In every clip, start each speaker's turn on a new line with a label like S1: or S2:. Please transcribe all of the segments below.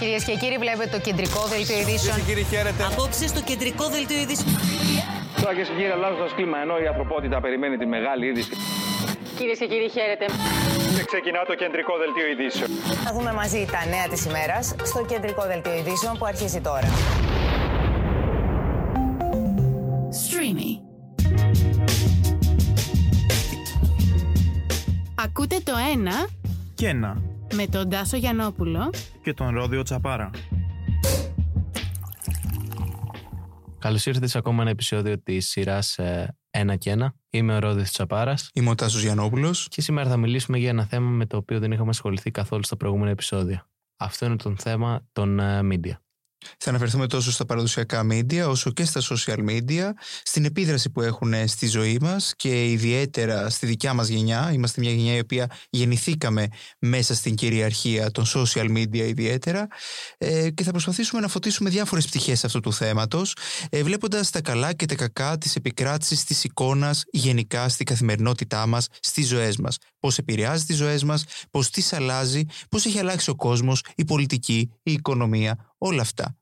S1: Κυρίες και κύριοι, βλέπετε το κεντρικό δελτίο ειδήσεων.
S2: Κυρίες και κύριοι, χαίρετε.
S3: Απόψε στο κεντρικό δελτίο ειδήσεων.
S2: Τώρα και κύριοι, αλλάζοντας κλίμα, ενώ η ανθρωπότητα περιμένει τη μεγάλη είδηση.
S1: Κυρίες και κύριοι, χαίρετε.
S2: Και ξεκινά το κεντρικό δελτίο ειδήσεων.
S1: Θα δούμε μαζί τα νέα της ημέρας στο κεντρικό δελτίο ειδήσεων που αρχίζει τώρα.
S4: Streamy. Ακούτε το ένα
S5: και ένα
S4: με τον Τάσο Γιαννόπουλο
S5: και τον Ρόδιο Τσαπάρα.
S6: Καλώς ήρθατε σε ακόμα ένα επεισόδιο της σειράς Ένα και Ένα. Είμαι ο Ρόδιος Τσαπάρας.
S7: Είμαι ο Τάσος Γιαννόπουλος.
S6: Και σήμερα θα μιλήσουμε για ένα θέμα με το οποίο δεν είχαμε ασχοληθεί καθόλου στα προηγούμενα επεισόδια. Αυτό είναι το θέμα των ε, media.
S7: Θα αναφερθούμε τόσο στα παραδοσιακά media όσο και στα social media, στην επίδραση που έχουν στη ζωή μας και ιδιαίτερα στη δικιά μας γενιά. Είμαστε μια γενιά η οποία γεννηθήκαμε μέσα στην κυριαρχία των social media ιδιαίτερα ε, και θα προσπαθήσουμε να φωτίσουμε διάφορες πτυχές αυτού του θέματος ε, βλέποντας τα καλά και τα κακά της επικράτησης της εικόνας γενικά στην καθημερινότητά μας, στις ζωές μας. Πώς επηρεάζει τις ζωές μας, πώς τις αλλάζει, πώς έχει αλλάξει ο κόσμος, η πολιτική, η οικονομία, όλα αυτά.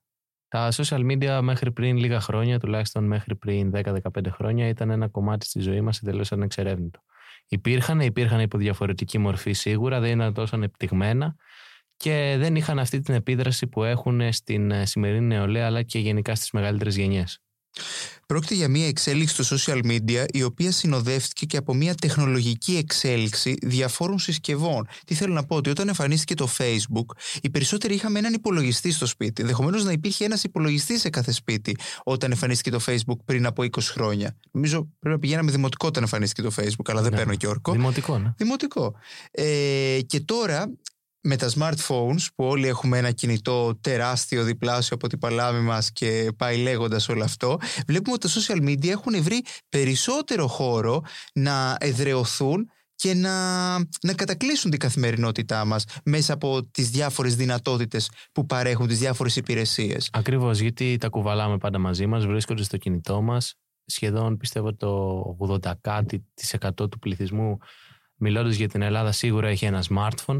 S6: Τα social media μέχρι πριν λίγα χρόνια, τουλάχιστον μέχρι πριν 10-15 χρόνια, ήταν ένα κομμάτι τη ζωή μας εντελώς ανεξερεύνητο. Υπήρχαν, υπήρχαν υπό διαφορετική μορφή σίγουρα, δεν ήταν τόσο ανεπτυγμένα και δεν είχαν αυτή την επίδραση που έχουν στην ε, σημερινή νεολαία αλλά και γενικά στις μεγαλύτερες γενιές.
S7: Πρόκειται για μια εξέλιξη στο social media η οποία συνοδεύτηκε και από μια τεχνολογική εξέλιξη διαφόρων συσκευών. Τι θέλω να πω, ότι όταν εμφανίστηκε το Facebook, οι περισσότεροι είχαμε έναν υπολογιστή στο σπίτι. Ενδεχομένως να υπήρχε ένας υπολογιστής σε κάθε σπίτι όταν εμφανίστηκε το Facebook πριν από 20 χρόνια. Νομίζω πρέπει να πηγαίναμε δημοτικό όταν εμφανίστηκε το Facebook, αλλά δεν ναι. παίρνω και όρκο.
S6: Δημοτικό, ναι.
S7: Δημοτικό. Ε, και τώρα με τα smartphones που όλοι έχουμε ένα κινητό τεράστιο διπλάσιο από την παλάμη μας και πάει λέγοντας όλο αυτό βλέπουμε ότι τα social media έχουν βρει περισσότερο χώρο να εδρεωθούν και να, να κατακλείσουν την καθημερινότητά μας μέσα από τις διάφορες δυνατότητες που παρέχουν τις διάφορες υπηρεσίες.
S6: Ακριβώς, γιατί τα κουβαλάμε πάντα μαζί μας, βρίσκονται στο κινητό μας. Σχεδόν πιστεύω το 80 κάτι του πληθυσμού μιλώντας για την Ελλάδα σίγουρα έχει ένα smartphone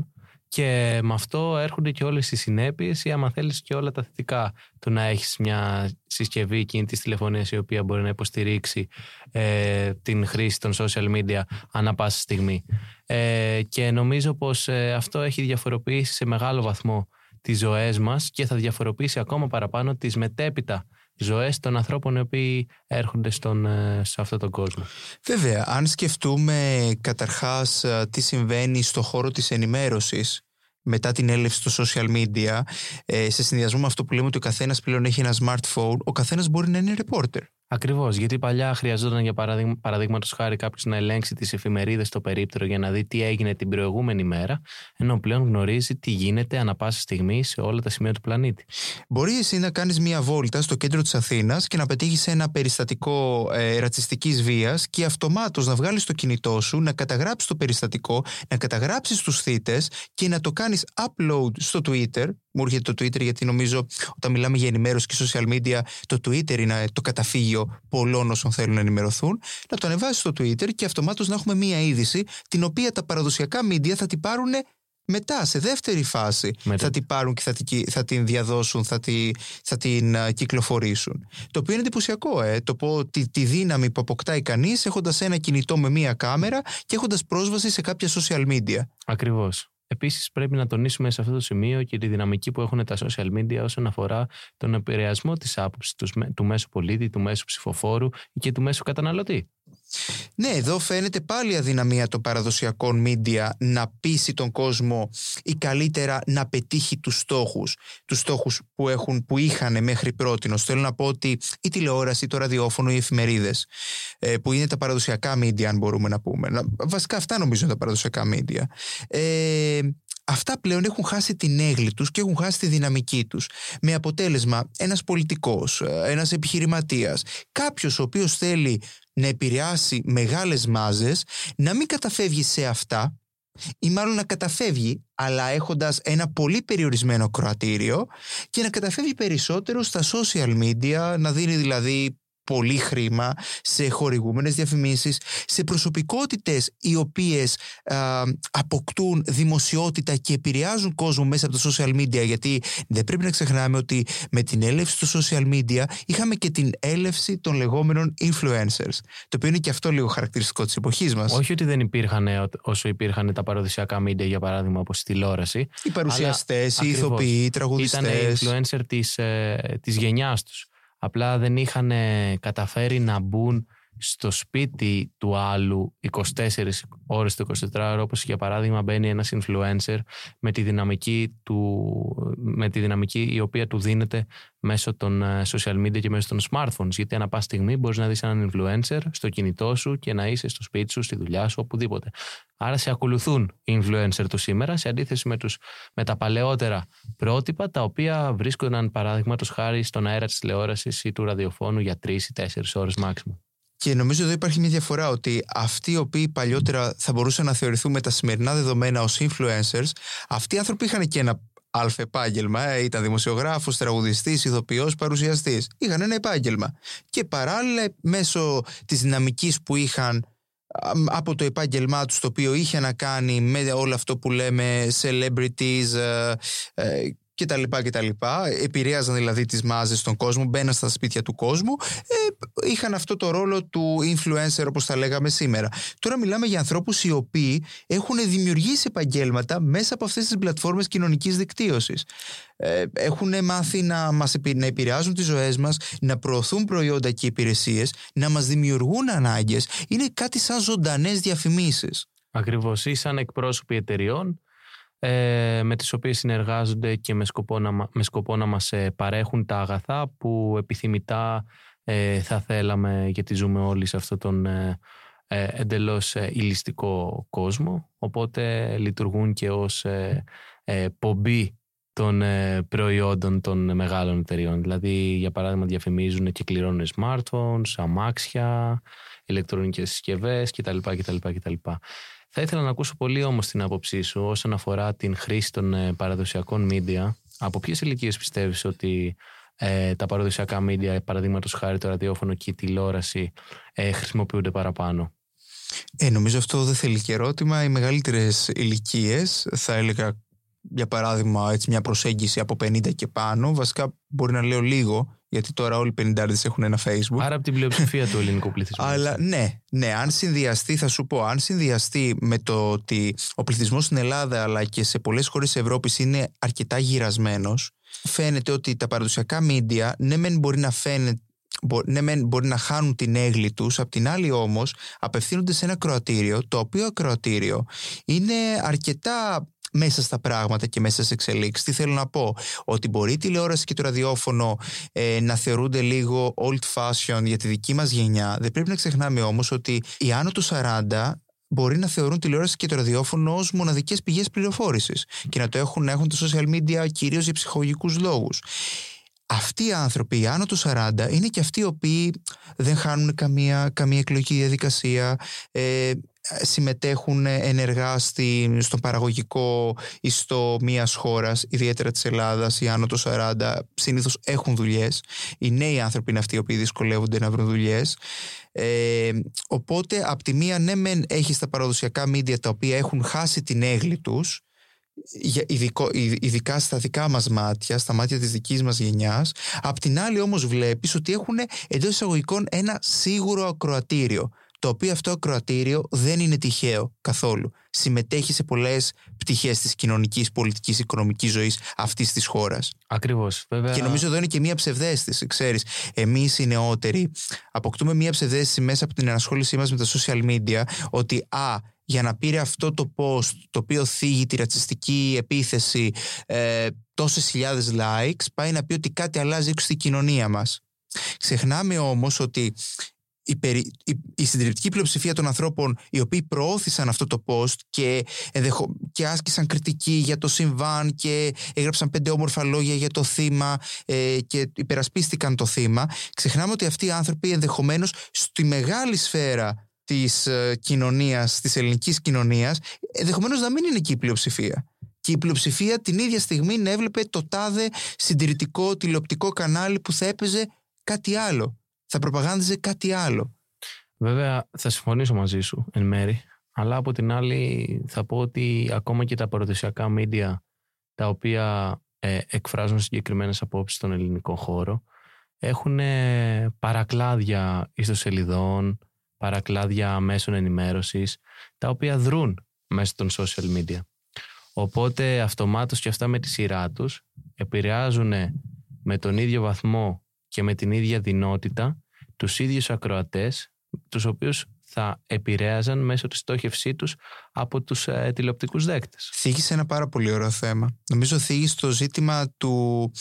S6: και με αυτό έρχονται και όλες οι συνέπειες ή άμα θέλεις και όλα τα θετικά του να έχεις μια συσκευή κινητής τηλεφωνίας η οποία μπορεί να υποστηρίξει ε, την χρήση των social media ανά πάσα στιγμή. Ε, και νομίζω πως ε, αυτό έχει διαφοροποιήσει σε μεγάλο βαθμό τις ζωές μας και θα διαφοροποιήσει ακόμα παραπάνω τις μετέπειτα ζωές των ανθρώπων οι οποίοι έρχονται στον, ε, σε αυτόν τον κόσμο.
S7: Βέβαια, αν σκεφτούμε καταρχάς ε, τι συμβαίνει στο χώρο της ενημέρωσης μετά την έλευση των social media, ε, σε συνδυασμό με αυτό που λέμε ότι ο καθένας πλέον έχει ένα smartphone, ο καθένας μπορεί να είναι reporter.
S6: Ακριβώς. Γιατί παλιά χρειαζόταν, για παράδειγμα, παραδείγματος χάρη, κάποιος να ελέγξει τις εφημερίδες στο περίπτερο για να δει τι έγινε την προηγούμενη μέρα, ενώ πλέον γνωρίζει τι γίνεται ανα πάσα στιγμή σε όλα τα σημεία του πλανήτη.
S7: Μπορεί εσύ να κάνεις μία βόλτα στο κέντρο της Αθήνας και να πετύχεις ένα περιστατικό ε, ρατσιστικής βίας και αυτομάτως να βγάλεις το κινητό σου, να καταγράψεις το περιστατικό, να καταγράψεις τους θήτε και να το κάνεις upload στο Twitter μου έρχεται το Twitter γιατί νομίζω όταν μιλάμε για ενημέρωση και social media το Twitter είναι το καταφύγιο πολλών όσων θέλουν να ενημερωθούν να το ανεβάσει στο Twitter και αυτομάτως να έχουμε μία είδηση την οποία τα παραδοσιακά media θα την πάρουν μετά, σε δεύτερη φάση, θα την πάρουν και θα την, θα την διαδώσουν, θα, τη, θα την κυκλοφορήσουν. Το οποίο είναι εντυπωσιακό, ε, το πω τη, τη δύναμη που αποκτάει κανείς έχοντας ένα κινητό με μία κάμερα και έχοντας πρόσβαση σε κάποια social media.
S6: Ακριβώς. Επίσης, πρέπει να τονίσουμε σε αυτό το σημείο και τη δυναμική που έχουν τα social media όσον αφορά τον επηρεασμό της άποψης τους μέσου πολίτη, του μέσου ψηφοφόρου και του μέσου καταναλωτή.
S7: Ναι, εδώ φαίνεται πάλι η αδυναμία των παραδοσιακών media να πείσει τον κόσμο ή καλύτερα να πετύχει τους στόχους, τους στόχους που, έχουν, που είχαν μέχρι πρώτη. Θέλω να πω ότι η τηλεόραση, το ραδιόφωνο, οι εφημερίδες, ε, που είναι τα παραδοσιακά media αν μπορούμε να πούμε. Βασικά αυτά νομίζω είναι τα παραδοσιακά media. Ε, αυτά πλέον έχουν χάσει την έγκλη τους και έχουν χάσει τη δυναμική τους. Με αποτέλεσμα ένας πολιτικός, ε, ένας επιχειρηματίας, κάποιος ο οποίος θέλει να επηρεάσει μεγάλες μάζες, να μην καταφεύγει σε αυτά ή μάλλον να καταφεύγει αλλά έχοντας ένα πολύ περιορισμένο κροατήριο και να καταφεύγει περισσότερο στα social media, να δίνει δηλαδή πολύ χρήμα, σε χορηγούμενες διαφημίσεις, σε προσωπικότητες οι οποίες α, αποκτούν δημοσιότητα και επηρεάζουν κόσμο μέσα από τα social media γιατί δεν πρέπει να ξεχνάμε ότι με την έλευση του social media είχαμε και την έλευση των λεγόμενων influencers το οποίο είναι και αυτό λίγο χαρακτηριστικό της εποχής μας.
S6: Όχι ότι δεν υπήρχαν ε, όσο υπήρχαν τα παραδοσιακά media για παράδειγμα όπως η τηλεόραση.
S7: Οι παρουσιαστές, οι
S6: ακριβώς.
S7: ηθοποιοί, οι τραγουδιστές.
S6: Ήταν influencer της, ε, της γενιάς τους. Απλά δεν είχαν ε, καταφέρει να μπουν στο σπίτι του άλλου 24 ώρες το 24 ώρο όπως για παράδειγμα μπαίνει ένας influencer με τη δυναμική, του, με τη δυναμική η οποία του δίνεται μέσω των ε, social media και μέσω των smartphones γιατί ανά πάση στιγμή μπορείς να δεις έναν influencer στο κινητό σου και να είσαι στο σπίτι σου, στη δουλειά σου, οπουδήποτε. Άρα σε ακολουθούν οι influencer του σήμερα σε αντίθεση με, τους, με τα παλαιότερα πρότυπα τα οποία βρίσκονταν παράδειγμα χάρη στον αέρα της τηλεόρασης ή του ραδιοφώνου για 3 ή 4 ώρες maximum.
S7: Και νομίζω εδώ υπάρχει μια διαφορά ότι αυτοί οι οποίοι παλιότερα θα μπορούσαν να θεωρηθούν με τα σημερινά δεδομένα ως influencers, αυτοί οι άνθρωποι είχαν και ένα αλφα επάγγελμα, ε, ήταν δημοσιογράφος, τραγουδιστής, ηθοποιός, παρουσιαστής. Είχαν ένα επάγγελμα. Και παράλληλα μέσω της δυναμικής που είχαν από το επάγγελμά τους το οποίο είχε να κάνει με όλο αυτό που λέμε celebrities ε, ε, και τα λοιπά και τα λοιπά. Επηρέαζαν δηλαδή τις μάζες των κόσμου, μπαίναν στα σπίτια του κόσμου, ε, είχαν αυτό το ρόλο του influencer όπως τα λέγαμε σήμερα. Τώρα μιλάμε για ανθρώπους οι οποίοι έχουν δημιουργήσει επαγγέλματα μέσα από αυτές τις πλατφόρμες κοινωνικής δικτύωσης. Ε, έχουν μάθει να, μας, να επηρεάζουν τις ζωές μας, να προωθούν προϊόντα και υπηρεσίες, να μας δημιουργούν ανάγκες. Είναι κάτι σαν ζωντανές διαφημίσεις.
S6: Ακριβώς, ή σαν εκπρόσωποι εταιριών ε, με τις οποίες συνεργάζονται και με σκοπό να, με σκοπό να μας ε, παρέχουν τα αγαθά που επιθυμητά ε, θα θέλαμε γιατί ζούμε όλοι σε αυτόν τον ε, ε εντελώς ηλιστικό κόσμο οπότε λειτουργούν και ως πομπή των προϊόντων των μεγάλων εταιριών. Δηλαδή, για παράδειγμα, διαφημίζουν και κληρώνουν smartphones, αμάξια, ηλεκτρονικές συσκευές κτλ. κτλ, κτλ. Θα ήθελα να ακούσω πολύ όμως την άποψή σου όσον αφορά την χρήση των ε, παραδοσιακών media. Από ποιες ηλικίες πιστεύεις ότι ε, τα παραδοσιακά media, παραδείγματος χάρη το ραδιόφωνο και η τηλεόραση, ε, χρησιμοποιούνται παραπάνω;
S7: Ε, νομίζω αυτό δεν θέλει και ερώτημα. Οι μεγαλύτερες ηλικίες, θα έλεγα για παράδειγμα έτσι μια προσέγγιση από 50 και πάνω, βασικά μπορεί να λέω λίγο, γιατί τώρα όλοι οι 50 έχουν ένα Facebook.
S6: Άρα από την πλειοψηφία του ελληνικού πληθυσμού.
S7: Αλλά ναι, ναι, αν συνδυαστεί, θα σου πω, αν συνδυαστεί με το ότι ο πληθυσμός στην Ελλάδα αλλά και σε πολλές χώρες της Ευρώπης είναι αρκετά γυρασμένος, φαίνεται ότι τα παραδοσιακά μίντια, ναι, μεν μπορεί να φαίνεται ναι, μεν μπορεί να χάνουν την έγκλη τους, απ' την άλλη όμως απευθύνονται σε ένα κροατήριο, το οποίο ακροατήριο είναι αρκετά μέσα στα πράγματα και μέσα σε εξελίξεις. Τι θέλω να πω, ότι μπορεί η τηλεόραση και το ραδιόφωνο ε, να θεωρούνται λίγο old fashion για τη δική μας γενιά. Δεν πρέπει να ξεχνάμε όμως ότι οι άνω του 40 μπορεί να θεωρούν τηλεόραση και το ραδιόφωνο ως μοναδικές πηγές πληροφόρησης και να το έχουν, να έχουν τα social media κυρίως για ψυχολογικούς λόγους. Αυτοί οι άνθρωποι, οι άνω του 40, είναι και αυτοί οι οποίοι δεν χάνουν καμία, καμία εκλογική διαδικασία, ε, συμμετέχουν ενεργά στη, στον παραγωγικό ιστό μιας χώρας, ιδιαίτερα της Ελλάδας, οι άνω των 40, συνήθως έχουν δουλειές. Οι νέοι άνθρωποι είναι αυτοί οι οποίοι δυσκολεύονται να βρουν δουλειές. Ε, οπότε, από τη μία, ναι, μεν έχεις τα παραδοσιακά μίντια τα οποία έχουν χάσει την έγκλη τους, ειδικό, ειδικά στα δικά μας μάτια, στα μάτια της δικής μας γενιάς. Απ' την άλλη όμως βλέπεις ότι έχουν εντός εισαγωγικών ένα σίγουρο ακροατήριο το οποίο αυτό ακροατήριο δεν είναι τυχαίο καθόλου. Συμμετέχει σε πολλές πτυχές της κοινωνικής, πολιτικής, οικονομικής ζωής αυτής της χώρας.
S6: Ακριβώς. Βέβαια...
S7: Και νομίζω εδώ είναι και μία ψευδέστηση. Ξέρεις, εμείς οι νεότεροι αποκτούμε μία ψευδέστηση μέσα από την ενασχόλησή μας με τα social media ότι α, για να πήρε αυτό το post το οποίο θίγει τη ρατσιστική επίθεση ε, τόσες χιλιάδες likes πάει να πει ότι κάτι αλλάζει στην κοινωνία μας. Ξεχνάμε όμως ότι η, περι, η, η συντριπτική πλειοψηφία των ανθρώπων οι οποίοι προώθησαν αυτό το post και, ενδεχο, και άσκησαν κριτική για το συμβάν και έγραψαν πέντε όμορφα λόγια για το θύμα ε, και υπερασπίστηκαν το θύμα ξεχνάμε ότι αυτοί οι άνθρωποι ενδεχομένως στη μεγάλη σφαίρα της ε, κοινωνίας, της ελληνικής κοινωνίας ενδεχομένως να μην είναι εκεί η πλειοψηφία. Και η πλειοψηφία την ίδια στιγμή να έβλεπε το τάδε συντηρητικό τηλεοπτικό κανάλι που θα έπαιζε κάτι άλλο θα προπαγάνδιζε κάτι άλλο.
S6: Βέβαια, θα συμφωνήσω μαζί σου εν μέρη. Αλλά από την άλλη, θα πω ότι ακόμα και τα παραδοσιακά media τα οποία ε, εκφράζουν συγκεκριμένες απόψεις στον ελληνικό χώρο έχουν ε, παρακλάδια ιστοσελιδών, παρακλάδια μέσων ενημέρωσης τα οποία δρούν μέσα των social media. Οπότε αυτομάτως και αυτά με τη σειρά τους επηρεάζουν με τον ίδιο βαθμό και με την ίδια δυνότητα τους ίδιους ακροατές τους οποίους θα επηρέαζαν μέσω της στόχευσή τους από τους ε, τηλεοπτικούς δέκτες.
S7: Θίγησε ένα πάρα πολύ ωραίο θέμα. Νομίζω θίγει το ζήτημα του,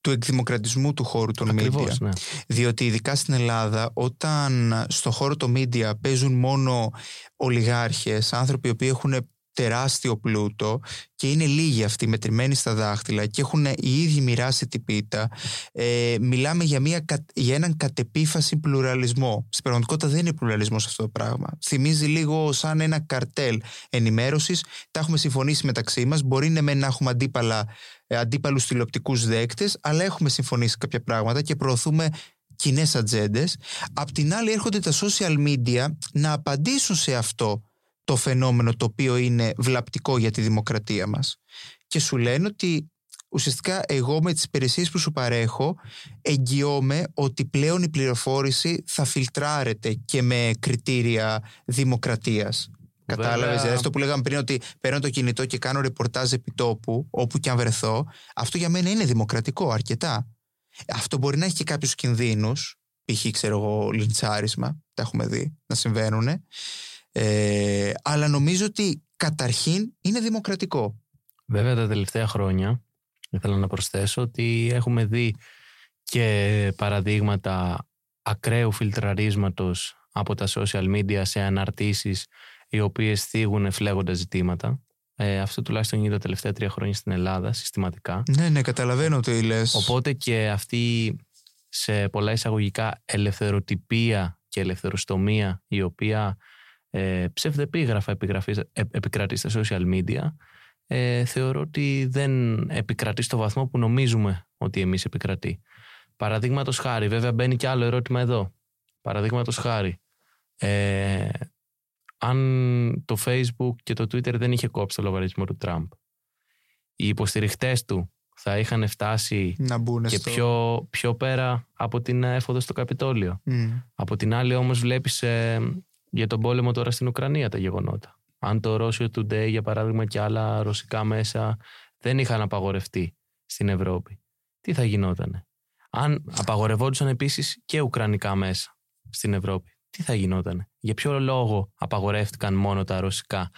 S7: του εκδημοκρατισμού του χώρου των
S6: Ακριβώς,
S7: media.
S6: ναι.
S7: Διότι ειδικά στην Ελλάδα όταν στο χώρο των media παίζουν μόνο ολιγάρχες, άνθρωποι οι οποίοι έχουν τεράστιο πλούτο και είναι λίγοι αυτοί μετρημένοι στα δάχτυλα και έχουν οι ίδιοι μοιράσει την πίτα. Ε, μιλάμε για, μια, κα- για έναν κατεπίφαση πλουραλισμό. Στην πραγματικότητα δεν είναι πλουραλισμός αυτό το πράγμα. Θυμίζει λίγο σαν ένα καρτέλ ενημέρωσης. Τα έχουμε συμφωνήσει μεταξύ μας. Μπορεί ναι μεν να έχουμε αντίπαλα, ε, αντίπαλους τηλεοπτικούς δέκτες αλλά έχουμε συμφωνήσει κάποια πράγματα και προωθούμε κοινές ατζέντες. Απ' την άλλη έρχονται τα social media να απαντήσουν σε αυτό το φαινόμενο το οποίο είναι βλαπτικό για τη δημοκρατία μας. Και σου λένε ότι ουσιαστικά εγώ με τις υπηρεσίες που σου παρέχω εγγυώμαι ότι πλέον η πληροφόρηση θα φιλτράρεται και με κριτήρια δημοκρατίας.
S6: Βέβαια-
S7: Κατάλαβες. Δηλαδή αυτό που λέγαμε πριν, ότι παίρνω το κινητό και κάνω ρεπορτάζ επιτόπου, όπου και αν βρεθώ, αυτό για μένα είναι δημοκρατικό αρκετά. Αυτό μπορεί να έχει και κάποιους κινδύνους, π.χ. ξέρω εγώ, λιντσάρισμα, τα έχουμε δει να συμβαίνουν. Ε, αλλά νομίζω ότι καταρχήν είναι δημοκρατικό.
S6: Βέβαια τα τελευταία χρόνια ήθελα να προσθέσω ότι έχουμε δει και παραδείγματα ακραίου φιλτραρίσματος από τα social media σε αναρτήσεις οι οποίες θίγουν φλέγοντα ζητήματα. Ε, αυτό τουλάχιστον γίνεται τα τελευταία τρία χρόνια στην Ελλάδα συστηματικά.
S7: Ναι, ναι, καταλαβαίνω τι λες.
S6: Οπότε και αυτή σε πολλά εισαγωγικά ελευθεροτυπία και ελευθεροστομία η οποία ε, ψευδεπίγραφα επιγραφής- ε, επικρατείς στα social media ε, θεωρώ ότι δεν επικρατεί στο βαθμό που νομίζουμε ότι εμείς επικρατεί. Παραδείγματος χάρη, βέβαια μπαίνει και άλλο ερώτημα εδώ. Παραδείγματος χάρη, ε, αν το Facebook και το Twitter δεν είχε κόψει το λογαριασμό του Τραμπ, οι υποστηριχτές του θα είχαν φτάσει
S7: να μπουν
S6: και
S7: στο...
S6: πιο, πιο πέρα από την έφοδο στο Καπιτόλιο.
S7: Μμ.
S6: Από την άλλη όμως βλέπεις ε, για τον πόλεμο τώρα στην Ουκρανία τα γεγονότα. Αν το Russia Today για παράδειγμα και άλλα ρωσικά μέσα δεν είχαν απαγορευτεί στην Ευρώπη, τι θα γινότανε; Αν απαγορευόντουσαν επίσης και ουκρανικά μέσα στην Ευρώπη, τι θα γινότανε; Για ποιο λόγο απαγορεύτηκαν μόνο τα ρωσικά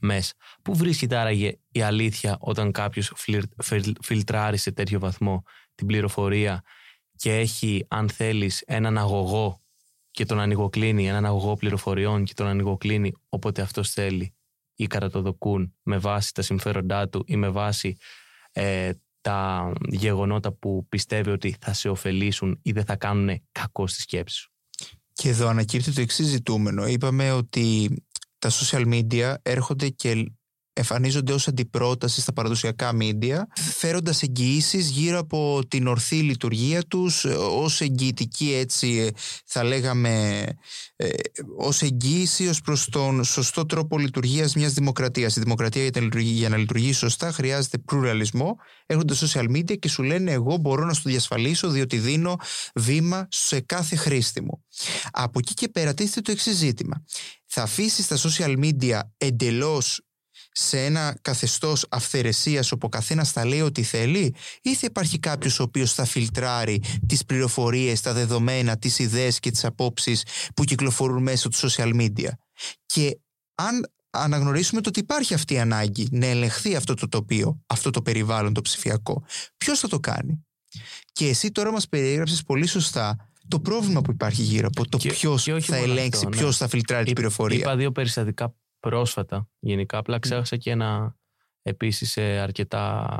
S6: μέσα; Πού βρίσκεται άραγε η αλήθεια όταν κάποιος φλιρ- φιλ- φιλτράρει σε τέτοιο βαθμό την πληροφορία και έχει, αν θέλεις, έναν αγωγό και τον ανοιγοκλίνει, έναν αγωγό πληροφοριών και τον ανοιγοκλίνει όποτε αυτός θέλει ή κατατοδοκούν με βάση τα συμφέροντά του ή με βάση ε, τα γεγονότα που πιστεύει ότι θα σε ωφελήσουν ή δεν θα κάνουν κακό στη σκέψη σου.
S7: Και εδώ ανακύπτει το εξής ζητούμενο. Είπαμε ότι τα social media έρχονται και εμφανίζονται ως αντιπρότασης στα παραδοσιακά media φέροντας εγγυήσεις γύρω από την ορθή λειτουργία τους ε, ως εγγυητική έτσι ε, θα λέγαμε ε, ως εγγύηση ως προς τον σωστό τρόπο λειτουργίας μιας δημοκρατίας. Η δημοκρατία για να λειτουργεί, για να λειτουργεί σωστά χρειάζεται πλουραλισμό. Έρχονται social media και σου λένε εγώ μπορώ να σου το διασφαλίσω διότι δίνω βήμα σε κάθε χρήστη μου. Από εκεί και πέρα τίθεται το εξής ζήτημα. Θα αφήσεις τα social media εντελώς σε ένα καθεστώς αυθαιρεσίας όπου ο καθένας θα λέει ό,τι θέλει ή θα υπάρχει κάποιος ο οποίος θα φιλτράρει τις πληροφορίες, τα δεδομένα, τις ιδέες και τις απόψεις που κυκλοφορούν μέσω του social media. Και αν αναγνωρίσουμε το ότι υπάρχει αυτή η ανάγκη να ελεγχθεί αυτό το τοπίο, αυτό το περιβάλλον το ψηφιακό, ποιος θα το κάνει; Και εσύ τώρα μας περιέγραψες πολύ σωστά το πρόβλημα που υπάρχει γύρω από το
S6: Και-
S7: ποιος
S6: και όχι
S7: θα
S6: μόνο
S7: ελέγξει,
S6: αυτό, ναι.
S7: ποιος θα φιλτράρει την
S6: Είπα-
S7: πληροφορία.
S6: Είπα δύο περιστατικά πρόσφατα γενικά. Απλά ξέχασα και ένα επίσης ε, αρκετά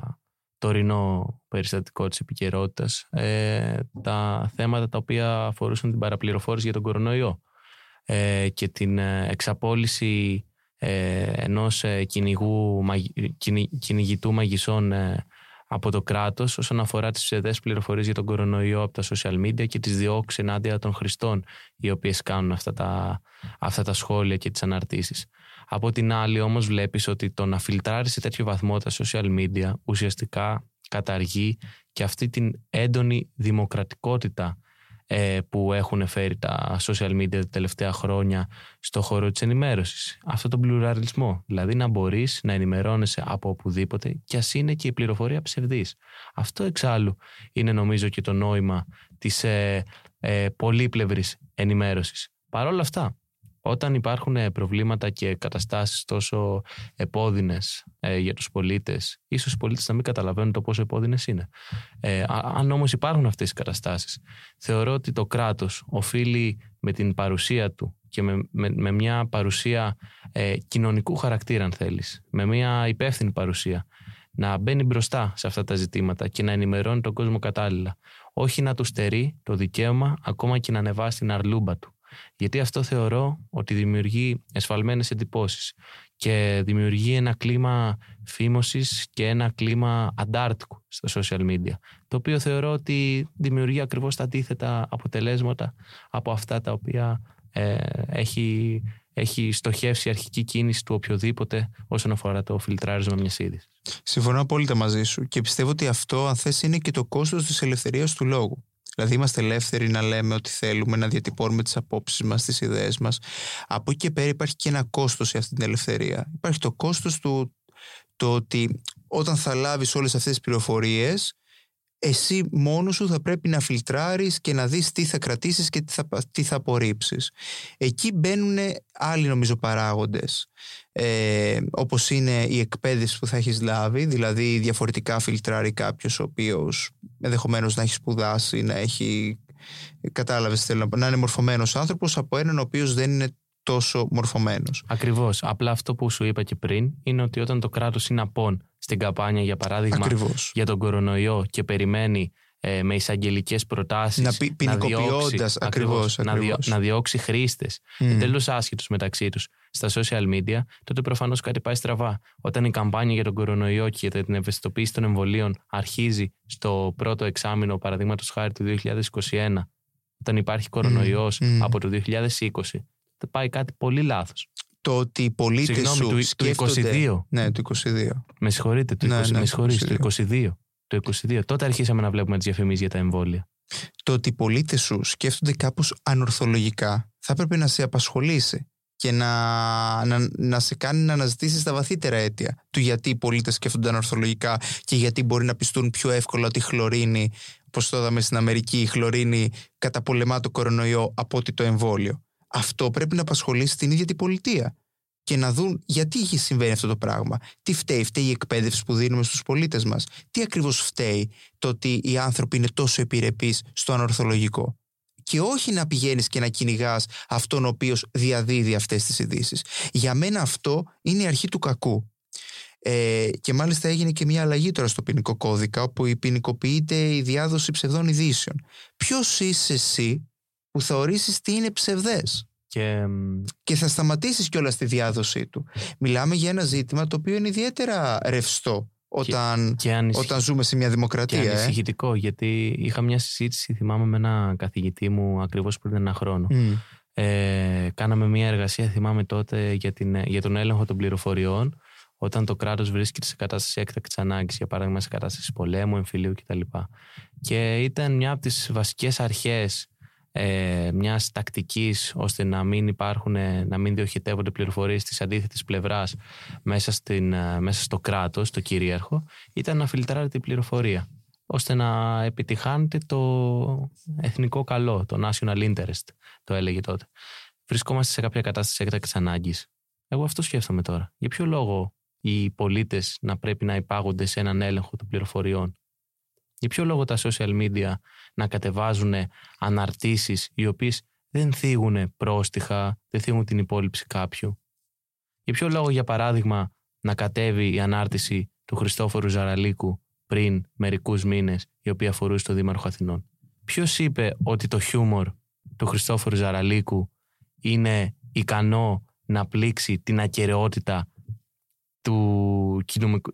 S6: τωρινό περιστατικό της επικαιρότητας. Ε, τα θέματα τα οποία αφορούσαν την παραπληροφόρηση για τον κορονοϊό ε, και την ε, εξαπόλυση ε, ενός ε, κυνηγού, μαγι- κυνη- κυνηγητού μαγισσών ε, από το κράτος όσον αφορά τις ψευδέ πληροφορίες για τον κορονοϊό από τα social media και τις διώξεις ενάντια των χρηστών οι οποίες κάνουν αυτά τα, αυτά τα σχόλια και τις αναρτήσεις. Από την άλλη, όμως, βλέπεις ότι το να φιλτράρεις σε τέτοιο βαθμό τα social media ουσιαστικά καταργεί και αυτή την έντονη δημοκρατικότητα ε, που έχουν φέρει τα social media τα τελευταία χρόνια στο χώρο της ενημέρωσης. Αυτό τον πλουραλισμό, δηλαδή να μπορείς να ενημερώνεσαι από οπουδήποτε και ας είναι και η πληροφορία ψευδής. Αυτό εξάλλου είναι νομίζω και το νόημα της ε, ε, πολύπλευρης ενημέρωσης. Παρ' όλα αυτά, όταν υπάρχουν ε, προβλήματα και καταστάσεις τόσο επώδυνες ε, για τους πολίτες, ίσως οι πολίτες να μην καταλαβαίνουν το πόσο επώδυνες είναι. Ε, αν όμως υπάρχουν αυτές οι καταστάσεις, θεωρώ ότι το κράτος οφείλει με την παρουσία του και με, με, μια παρουσία ε, κοινωνικού χαρακτήρα, αν θέλεις, με μια υπεύθυνη παρουσία, να μπαίνει μπροστά σε αυτά τα ζητήματα και να ενημερώνει τον κόσμο κατάλληλα. Όχι να του στερεί το δικαίωμα ακόμα και να ανεβάσει την αρλούμπα του. Γιατί αυτό θεωρώ ότι δημιουργεί εσφαλμένες εντυπώσεις και δημιουργεί ένα κλίμα φήμωσης και ένα κλίμα αντάρτικου στα social media το οποίο θεωρώ ότι δημιουργεί ακριβώς τα αντίθετα αποτελέσματα από αυτά τα οποία ε, έχει, έχει στοχεύσει η αρχική κίνηση του οποιοδήποτε όσον αφορά το φιλτράρισμα μιας είδησης.
S7: Συμφωνώ απόλυτα μαζί σου και πιστεύω ότι αυτό αν θες είναι και το κόστος της ελευθερίας του λόγου. Δηλαδή είμαστε ελεύθεροι να λέμε ότι θέλουμε, να διατυπώνουμε τις απόψεις μας, τις ιδέες μας. Από εκεί και πέρα υπάρχει και ένα κόστος σε αυτή την ελευθερία. Υπάρχει το κόστος του το ότι όταν θα λάβεις όλες αυτές τις πληροφορίες εσύ μόνος σου θα πρέπει να φιλτράρεις και να δεις τι θα κρατήσεις και τι θα, τι θα απορρίψεις. Εκεί μπαίνουν άλλοι νομίζω παράγοντες, ε, όπως είναι η εκπαίδευση που θα έχεις λάβει, δηλαδή διαφορετικά φιλτράρει κάποιος ο οποίος ενδεχομένως να έχει σπουδάσει, να έχει κατάλαβες θέλω να είναι μορφωμένος άνθρωπος από έναν ο οποίος δεν είναι τόσο μορφωμένος.
S6: Ακριβώς. Απλά αυτό που σου είπα και πριν είναι ότι όταν το κράτος είναι απόν στην καμπάνια, για παράδειγμα, για τον κορονοϊό και περιμένει ε, με εισαγγελικές προτάσεις.
S7: Να ποινικοποιώντας ακριβώς.
S6: Να, διο, να διώξει χρήστες mm. εντελώς άσχετου μεταξύ τους στα social media, τότε προφανώς κάτι πάει στραβά. Όταν η καμπάνια για τον κορονοϊό και για την ευαισθητοποίηση των εμβολίων αρχίζει στο πρώτο εξάμεινο, παραδείγματος χάρη του 2021, όταν υπάρχει κορονοϊός mm. από το 2020, θα πάει κάτι πολύ λάθος
S7: το ότι οι πολίτες σου
S6: του, σκέφτονται... 22.
S7: Ναι, του 22.
S6: Με συγχωρείτε, το, ναι, 20, ναι, με συγχωρείτε, το 22. Το 22. Τότε αρχίσαμε να βλέπουμε τις διαφημίσεις για τα εμβόλια.
S7: Το ότι οι πολίτες σου σκέφτονται κάπως ανορθολογικά θα έπρεπε να σε απασχολήσει και να, να, να σε κάνει να αναζητήσεις τα βαθύτερα αίτια του γιατί οι πολίτες σκέφτονται ανορθολογικά και γιατί μπορεί να πιστούν πιο εύκολα ότι η χλωρίνη, όπως το είδαμε στην Αμερική, η χλωρίνη καταπολεμά το κορονοϊό από ότι το εμβόλιο αυτό πρέπει να απασχολήσει την ίδια την πολιτεία και να δουν γιατί συμβαίνει αυτό το πράγμα. Τι φταίει, φταίει η εκπαίδευση που δίνουμε στους πολίτες μας. Τι ακριβώς φταίει το ότι οι άνθρωποι είναι τόσο επιρρεπείς στο ανορθολογικό. Και όχι να πηγαίνεις και να κυνηγάς αυτόν ο οποίος διαδίδει αυτές τις ειδήσει. Για μένα αυτό είναι η αρχή του κακού. Ε, και μάλιστα έγινε και μια αλλαγή τώρα στο ποινικό κώδικα όπου ποινικοποιείται η διάδοση ψευδών ειδήσεων. Ποιος είσαι εσύ που θα ορίσεις τι είναι ψευδές.
S6: Και,
S7: και θα σταματήσεις κιόλας τη διάδοσή του. Μιλάμε για ένα ζήτημα το οποίο είναι ιδιαίτερα ρευστό όταν, όταν ζούμε σε μια δημοκρατία.
S6: Και
S7: ε.
S6: ανησυχητικό, γιατί είχα μια συζήτηση, θυμάμαι με ένα καθηγητή μου ακριβώς πριν ένα χρόνο. Ε, κάναμε μια εργασία, θυμάμαι τότε, για, την, για τον έλεγχο των πληροφοριών όταν το κράτος βρίσκεται σε κατάσταση έκτακτης ανάγκης, για παράδειγμα σε κατάσταση πολέμου, εμφυλίου κτλ. Και ήταν μια από τις βασικές αρχές ε, μιας τακτικής ώστε να μην υπάρχουν, να μην διοχετεύονται πληροφορίες της αντίθετης πλευράς μέσα, στην, ε, μέσα στο κράτος, το κυρίαρχο, ήταν να φιλτράρετε την πληροφορία ώστε να επιτυχάνετε το εθνικό καλό, το national interest, το έλεγε τότε. Βρισκόμαστε σε κάποια κατάσταση έκτακτης ανάγκης. Εγώ αυτό σκέφτομαι τώρα. Για ποιο λόγο οι πολίτες να πρέπει να υπάγονται σε έναν έλεγχο των πληροφοριών; Για ποιο λόγο τα social media να κατεβάζουν αναρτήσεις οι οποίες δεν θίγουν πρόστιχα, δεν θίγουν την υπόλοιψη κάποιου; Για ποιο λόγο, για παράδειγμα, να κατέβει η ανάρτηση του Χριστόφορου Ζαραλίκου πριν μερικούς μήνες, η οποία αφορούσε το Δήμαρχο Αθηνών; Ποιος είπε ότι το χιούμορ του Χριστόφορου Ζαραλίκου είναι ικανό να πλήξει την ακαιρεότητα του,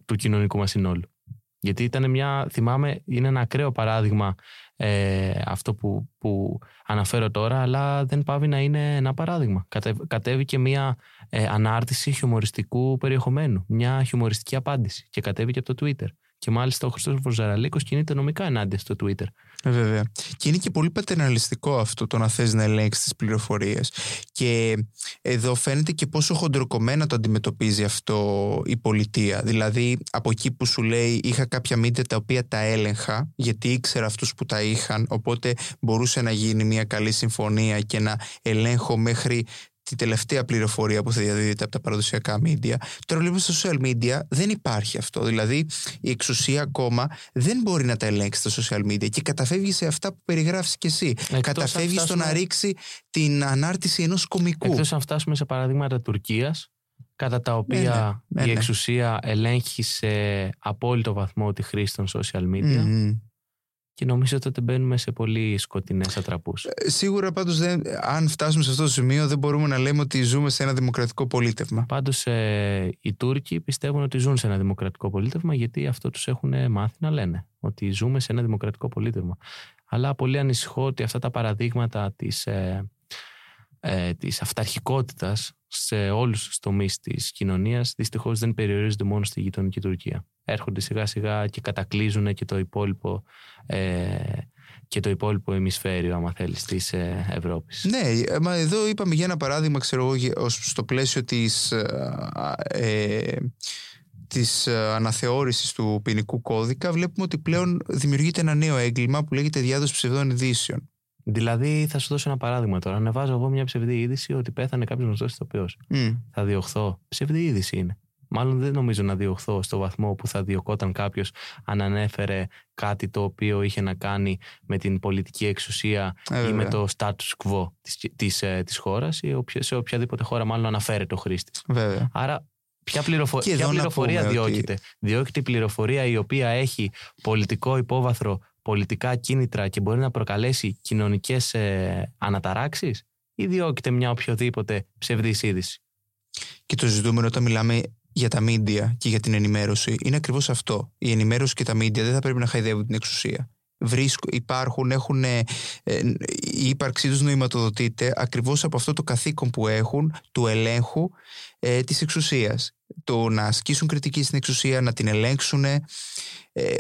S6: του κοινωνικού μας συνόλου; Γιατί ήταν μια, θυμάμαι, είναι ένα ακραίο παράδειγμα ε, αυτό που, που αναφέρω τώρα, αλλά δεν πάβει να είναι ένα παράδειγμα. Κατε, κατέβηκε μια ε, ανάρτηση χιουμοριστικού περιεχομένου, μια χιουμοριστική απάντηση και κατέβηκε από το Twitter. Και μάλιστα ο Χριστό Βοζαραλίκο κινείται νομικά ενάντια στο Twitter.
S7: Ε, βέβαια. Και είναι και πολύ πατερναλιστικό αυτό το να θες να ελέγξεις τις πληροφορίες. Και εδώ φαίνεται και πόσο χοντροκομμένα το αντιμετωπίζει αυτό η πολιτεία. Δηλαδή, από εκεί που σου λέει, είχα κάποια μίντια τα οποία τα έλεγχα, γιατί ήξερα αυτούς που τα είχαν, οπότε μπορούσε να γίνει μια καλή συμφωνία και να ελέγχω μέχρι τη τελευταία πληροφορία που θα διαδίδεται από τα παραδοσιακά media. Τώρα βλέπουμε στα social media δεν υπάρχει αυτό. Δηλαδή η εξουσία ακόμα δεν μπορεί να τα ελέγξει στα social media και καταφεύγει σε αυτά που περιγράφεις και εσύ.
S6: Εκτός
S7: καταφεύγεις
S6: αν
S7: στο
S6: φτάσουμε-
S7: να ρίξει την ανάρτηση ενός κομικού.
S6: Εκτός αν φτάσουμε σε παραδείγματα Τουρκίας, κατά τα οποία
S7: ναι, ναι,
S6: η
S7: ναι.
S6: εξουσία ελέγχει σε απόλυτο βαθμό τη χρήση των social media
S7: Μμμ.
S6: Και νομίζω τότε μπαίνουμε σε πολύ σκοτεινές ατραπούς.
S7: Ε, Σίγουρα πάντως δεν, αν φτάσουμε σε αυτό το σημείο δεν μπορούμε να λέμε ότι ζούμε σε ένα δημοκρατικό πολίτευμα.
S6: Πάντως ε, οι Τούρκοι πιστεύουν ότι ζουν σε ένα δημοκρατικό πολίτευμα γιατί αυτό τους έχουν μάθει να λένε ότι ζούμε σε ένα δημοκρατικό πολίτευμα. Αλλά πολύ ανησυχώ ότι αυτά τα παραδείγματα της, ε, ε, της αυταρχικότητας σε όλους τους τομείς της κοινωνίας δυστυχώς δεν περιορίζονται μόνο στη γειτονική Τουρκία. Έρχονται σιγά σιγά και κατακλείζουν και το υπόλοιπο ε, και το υπόλοιπο ημισφαίριο, άμα θέλεις, της ε, Ευρώπης.
S7: Ναι, ε, μα εδώ είπαμε για ένα παράδειγμα, ξέρω εγώ, γε- ως- στο πλαίσιο της, ε, ε, της ε, αναθεώρησης του ποινικού κώδικα, βλέπουμε ότι πλέον δημιουργείται ένα νέο έγκλημα που λέγεται διάδοση ψευδών ειδήσεων.
S6: Δηλαδή, θα σου δώσω ένα παράδειγμα τώρα. Ανεβάζω εγώ μια ψευδή είδηση ότι πέθανε κάποιος γνωστός ηθοποιός.
S7: Μμ.
S6: Θα διωχθώ. Ψευδή είδηση είναι. Μάλλον δεν νομίζω να διωχθώ στο βαθμό που θα διωκόταν κάποιος αν ανέφερε κάτι το οποίο είχε να κάνει με την πολιτική εξουσία
S7: Ε,
S6: ή με
S7: βέβαια.
S6: το status quo της, της, ε, της χώρας ή οποια- σε οποιαδήποτε χώρα μάλλον αναφέρεται ο χρήστης.
S7: Βέβαια.
S6: Άρα, ποια, πληροφο...
S7: Και
S6: ποια
S7: εδώ να
S6: πληροφορία
S7: πούμε ότι-
S6: διώκεται; Διώκεται η πληροφορία η οποία έχει πολιτικό υπόβαθρο, πολιτικά κίνητρα και μπορεί να προκαλέσει κοινωνικές ε, αναταράξεις ή διώκεται μια οποιοδήποτε ψευδής είδηση;
S7: Και το ζητούμενο όταν μιλάμε για τα μίντια και για την ενημέρωση είναι ακριβώς αυτό. Η ενημέρωση και τα μίντια δεν θα πρέπει να χαϊδεύουν την εξουσία. Βρίσκω, υπάρχουν, έχουν, ε, ε, η ύπαρξή τους νοηματοδοτείται ακριβώς από αυτό το καθήκον που έχουν του ελέγχου ε, της εξουσίας. Το να ασκήσουν κριτική στην εξουσία, να την ελέγξουν. Ε,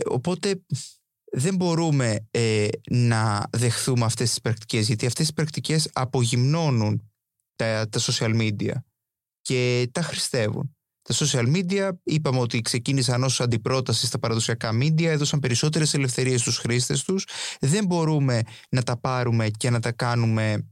S7: οπότε δεν μπορούμε ε, να δεχθούμε αυτές τις πρακτικές γιατί αυτές τις πρακτικές απογυμνώνουν τα, τα social media και τα χρηστεύουν. Τα social media είπαμε ότι ξεκίνησαν ως αντιπρότασης στα παραδοσιακά media, έδωσαν περισσότερες ελευθερίες στους χρήστες τους. Δεν μπορούμε να τα πάρουμε και να τα κάνουμε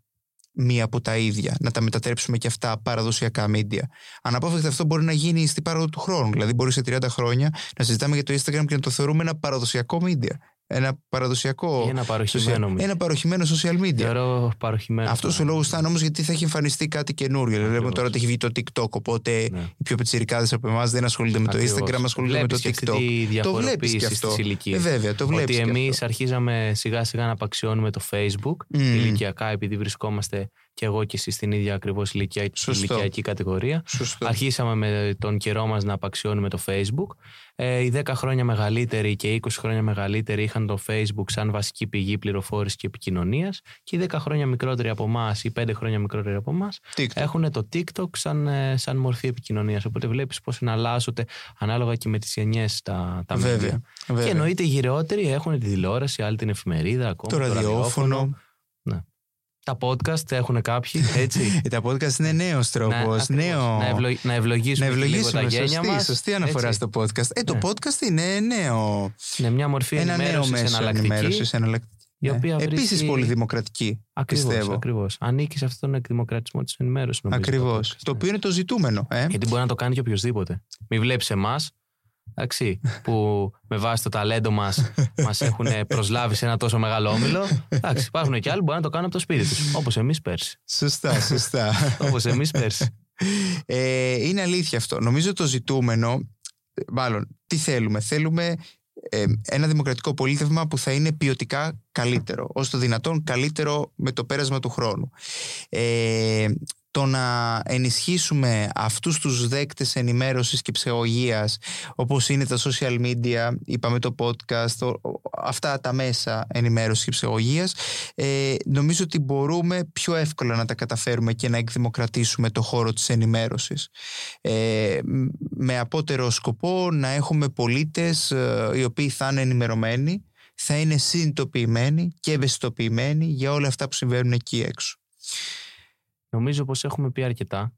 S7: μία από τα ίδια, να τα μετατρέψουμε και αυτά παραδοσιακά media. Αναπόφευκτα αυτό μπορεί να γίνει στην πάροδο του χρόνου. Δηλαδή, μπορεί σε 30 χρόνια να συζητάμε για το Instagram και να το θεωρούμε ένα παραδοσιακό media. Ένα παραδοσιακό.
S6: Ή ένα παροχημένο
S7: social-
S6: media.
S7: Ένα παροχημένο social media.
S6: Θεωρώ παροχημένο.
S7: Αυτός ο λόγος ήταν όμω γιατί θα έχει εμφανιστεί κάτι καινούριο. Δηλαδή, Λέμε
S6: Ακριβώς.
S7: τώρα ότι έχει βγει το TikTok. Οπότε
S6: Ναι.
S7: οι πιο πετσιρικάδε από εμάς δεν ασχολούνται με το
S6: Ακριβώς.
S7: Instagram, ασχολούνται με το
S6: Βλέπεις και
S7: TikTok.
S6: αυτή τη
S7: Το βλέπεις και
S6: διαφοροποίηση
S7: αυτό.
S6: στις ηλικίες.
S7: Ε, βέβαια, το βλέπεις.
S6: Ότι εμείς αρχίζαμε σιγά σιγά να απαξιώνουμε το Facebook
S7: Μμμ.
S6: ηλικιακά, επειδή βρισκόμαστε και εγώ και εσύ στην ίδια ακριβώς
S7: Σωστό.
S6: ηλικιακή κατηγορία.
S7: Σωστό.
S6: Αρχίσαμε με τον καιρό μας να απαξιώνουμε το Facebook. Ε, οι 10 χρόνια μεγαλύτεροι και οι 20 χρόνια μεγαλύτεροι είχαν το Facebook σαν βασική πηγή πληροφόρησης και επικοινωνίας. Και οι 10 χρόνια μικρότεροι από εμάς ή 5 χρόνια μικρότεροι από εμάς
S7: TikTok.
S6: έχουν το TikTok σαν, ε, σαν μορφή επικοινωνίας. Οπότε βλέπεις πώς εναλλάσσονται ανάλογα και με τις γενιές τα, τα
S7: Βέβαια.
S6: media.
S7: βέβαια.
S6: Και εννοείται οι γυρεότεροι έχουν τη τηλεόραση, άλλοι την εφημερίδα, ακόμα
S7: το ραδιόφωνο.
S6: Τα podcast έχουν κάποιοι, έτσι;
S7: Ε, τα podcast είναι νέος τρόπος.
S6: ακριβώς.
S7: νέο...
S6: να, ευλο... να ευλογήσουμε,
S7: Να
S6: και λίγο τα
S7: ευλογήσουμε.
S6: γένια
S7: Σωστή,
S6: μας.
S7: σωστή αναφορά
S6: έτσι.
S7: στο podcast. Ε, το
S6: Ναι.
S7: podcast είναι νέο.
S6: Είναι μια μορφή
S7: Ένα νέο
S6: ενημέρωσης
S7: μέσο
S6: εναλλακτική.
S7: ενημέρωσης εναλλακτική.
S6: η οποία
S7: Επίση
S6: βρίσκει-
S7: πολύ δημοκρατική.
S6: Ακριβώς,
S7: πιστεύω.
S6: ακριβώς. Ανήκει σε αυτόν τον εκδημοκρατισμό της ενημέρωσης. νομίζω,
S7: Ακριβώς.
S6: podcast,
S7: Το
S6: ναι.
S7: οποίο είναι το ζητούμενο. Ε;
S6: Γιατί μπορεί να το κάνει και οποιοδήποτε. Μην βλέπεις εμάς, εντάξει, που με βάση το ταλέντο μας μας έχουν προσλάβει σε ένα τόσο μεγάλο όμιλο. Εντάξει, υπάρχουν και άλλοι που μπορούν να το κάνουν από το σπίτι τους. Όπως εμείς πέρσι.
S7: Σωστά, σωστά.
S6: Όπως εμείς πέρσι.
S7: Ε, είναι αλήθεια αυτό. Νομίζω το ζητούμενο, ε, μάλλον, τι θέλουμε; Θέλουμε ε, ένα δημοκρατικό πολίτευμα που θα είναι ποιοτικά καλύτερο, όσο το δυνατόν καλύτερο με το πέρασμα του χρόνου. Ε, το να ενισχύσουμε αυτούς τους δέκτες ενημέρωσης και ψεογείας όπως είναι τα social media, είπαμε το podcast, αυτά τα μέσα ενημέρωσης και ψεογείας ε, νομίζω ότι μπορούμε πιο εύκολα να τα καταφέρουμε και να εκδημοκρατήσουμε το χώρο της ενημέρωσης ε, με απότερο σκοπό να έχουμε πολίτες ε, οι οποίοι θα είναι ενημερωμένοι θα είναι συνειδητοποιημένοι και ευαισθητοποιημένοι για όλα αυτά που συμβαίνουν εκεί έξω.
S6: Νομίζω πως έχουμε πει αρκετά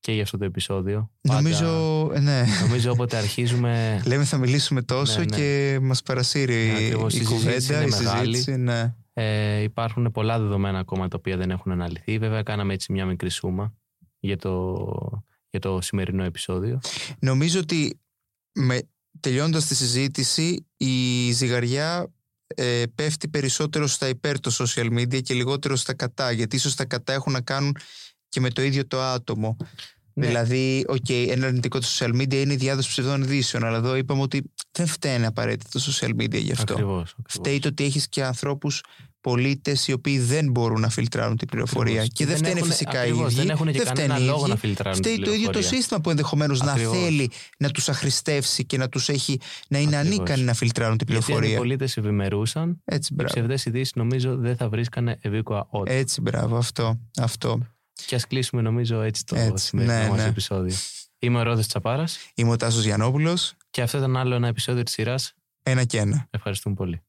S6: και για αυτό το επεισόδιο.
S7: Νομίζω, ναι.
S6: Νομίζω όποτε αρχίζουμε...
S7: Λέμε θα μιλήσουμε τόσο
S6: Ναι, ναι.
S7: και μας παρασύρει
S6: Ναι, ακριβώς.
S7: η
S6: Η συζήτηση
S7: κουβέντα, η
S6: είναι μεγάλη.
S7: συζήτηση. Ναι.
S6: Ε, υπάρχουν πολλά δεδομένα ακόμα τα οποία δεν έχουν αναλυθεί. Βέβαια κάναμε έτσι μια μικρή σούμα για το, για το σημερινό επεισόδιο.
S7: Νομίζω ότι με, τελειώντας τη συζήτηση η ζυγαριά ε, πέφτει περισσότερο στα υπέρ των social media και λιγότερο στα κατά γιατί ίσως τα κατά έχουν να κάνουν και με το ίδιο το άτομο.
S6: Ναι.
S7: Δηλαδή, οκ, ένα αρνητικό του social media είναι η διάδοση ψευδών ειδήσεων, αλλά εδώ είπαμε ότι δεν φταίνε απαραίτητα το social media γι' αυτό.
S6: Ακριβώς, ακριβώς.
S7: Φταίει το ότι έχεις και ανθρώπους πολίτες οι οποίοι δεν μπορούν να φιλτράρουν την πληροφορία.
S6: Ακριβώς.
S7: Και δεν
S6: Δεν
S7: φταίνε
S6: έχουν-
S7: φυσικά
S6: ακριβώς,
S7: οι ίδιοι.
S6: δεν έχουν και κανένα
S7: φταίνε οι
S6: λόγο
S7: ίδιοι.
S6: να φιλτράρουν
S7: Φταίει
S6: την
S7: το ίδιο το
S6: πληροφορία.
S7: σύστημα που ενδεχομένως να
S6: Ακριβώς.
S7: θέλει να τους αχρηστεύσει και να τους έχει να είναι
S6: Ακριβώς.
S7: ανίκανοι να φιλτράρουν την
S6: Γιατί αν οι
S7: πληροφορία.
S6: πολίτες ευημερούσαν,
S7: Έτσι,
S6: οι
S7: μπράβο.
S6: ψευδείς ειδήσεις νομίζω δεν θα βρίσκανε ευήκοα ώτα.
S7: Έτσι, μπράβο, αυτό. αυτό.
S6: Και ας κλείσουμε νομίζω έτσι το
S7: Έτσι,
S6: σημερινό
S7: ναι,
S6: μας
S7: ναι.
S6: επεισόδιο. Είμαι ο Ρόδος Τσαπάρας
S7: Είμαι ο Τάσος Γιαννόπουλος.
S6: και αυτό ήταν άλλο ένα επεισόδιο της σειράς.
S7: Ένα και ένα.
S6: Ευχαριστούμε πολύ.